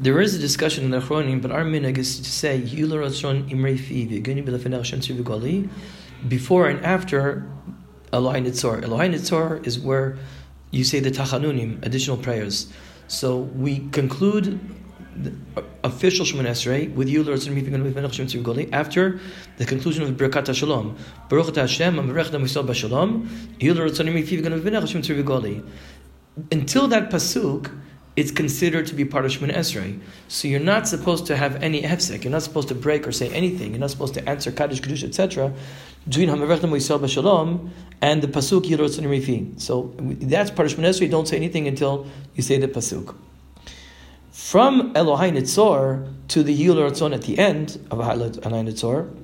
There is a discussion in the Achronim, but our minhag is to say Yula Ratzon Imrei Fi V'Guni B'Lefenel Shem Tzvi before and after Elohai Nitzor. Elohai Nitzor is where you say the Tachanunim, additional prayers. So we conclude the official Shemon Esrei with Shem Tzvi after the conclusion of Birkat Shalom. Baruch Hashem Amarech Dam Yisrael B'Shalom Yul Ratzon Mifik B'Fenel Shem Tzvi Until that pasuk it's considered to be part of Shemon Esrei. So you're not supposed to have any hefsek. You're not supposed to break or say anything. You're not supposed to answer Kaddish, Kedusha, etc. Between Hamarechtam Yisrael B'Shalom and the pasuk Yirotz Rifi. So that's part of Shemon Esrei. Don't say anything until you say the pasuk. From Elohai Nitzor to the Yil Ratzon at the end of Elohai Nitzor,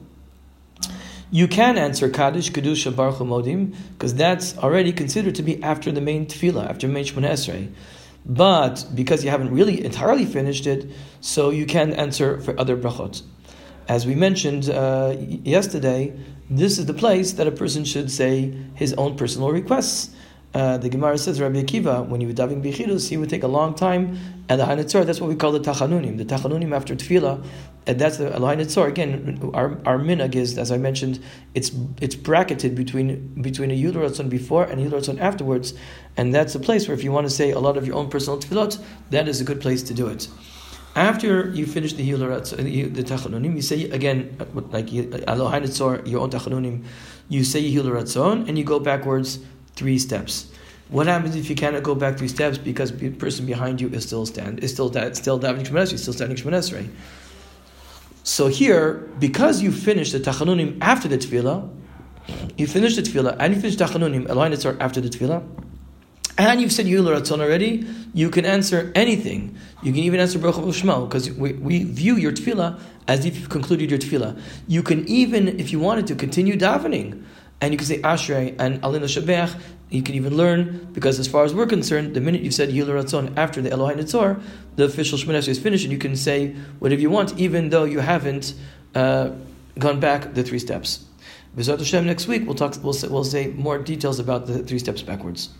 you can answer Kaddish, Kedusha, Baruch Modim, because that's already considered to be after the main tefillah, after main Shemon Esrei. But because you haven't really entirely finished it, so you can answer for other brachot. As we mentioned uh, yesterday, this is the place that a person should say his own personal requests. Uh, the Gemara says Rabbi Akiva, when he would daven bichidus, he would take a long time, and the Hanitzor, that's what we call the Tachanunim. The Tachanunim after Tefillah, and that's the Hanitzor. Again, our, our is, as I mentioned, it's it's bracketed between between a Yudaratzon before and a Yudaratzon afterwards, and that's a place where if you want to say a lot of your own personal Tefillot, that is a good place to do it. After you finish the Yudaratzon, uh, the Tachanunim, you say again, uh, like uh, Hanitzor, your own Tachanunim, you say Yudaratzon, and you go backwards three steps. What happens if you cannot go back three steps because the person behind you is still stand is still da, still davening Shmonesrei, still standing Shmonesrei? So here, because you finished the tachanunim after the tefillah, you finished the tefillah and you finished tachanunim Elohai after the tefillah, and you've said Yul Ratzon already, you can answer anything. You can even answer Baruch Shmo because we, we view your tefillah as if you've concluded your tefillah. You can even, if you wanted to, continue davening and you can say Ashrei and Aleinu L'shabeach. You can even learn because, as far as we're concerned, the minute you said Yil Ratzon after the Elohai Nitzor, the official Shemoneh is finished, and you can say whatever you want, even though you haven't uh, gone back the three steps. B'ezrat Hashem next week we'll talk. We'll say, we'll say more details about the three steps backwards.